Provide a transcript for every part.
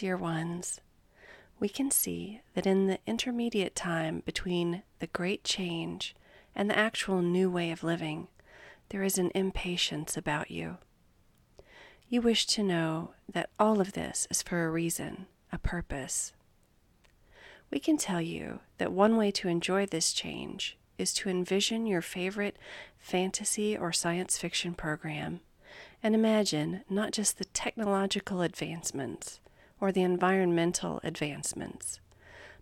Dear ones, we can see that in the intermediate time between the great change and the actual new way of living, there is an impatience about you. You wish to know that all of this is for a reason, a purpose. We can tell you that one way to enjoy this change is to envision your favorite fantasy or science fiction program and imagine not just the technological advancements or the environmental advancements,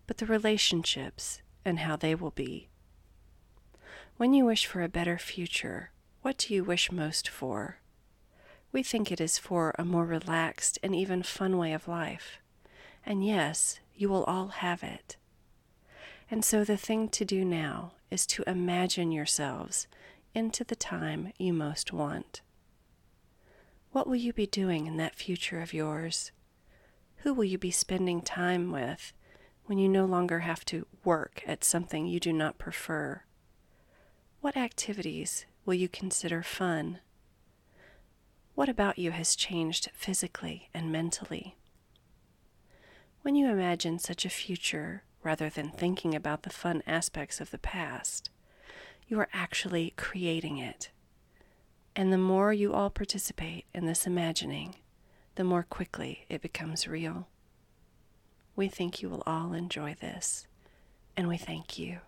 but the relationships and how they will be. When you wish for a better future, what do you wish most for? We think it is for a more relaxed and even fun way of life. And yes, you will all have it. And so the thing to do now is to imagine yourselves into the time you most want. What will you be doing in that future of yours? Who will you be spending time with when you no longer have to work at something you do not prefer? What activities will you consider fun? What about you has changed physically and mentally? When you imagine such a future rather than thinking about the fun aspects of the past, you are actually creating it. And the more you all participate in this imagining, the more quickly it becomes real. We think you will all enjoy this, and we thank you.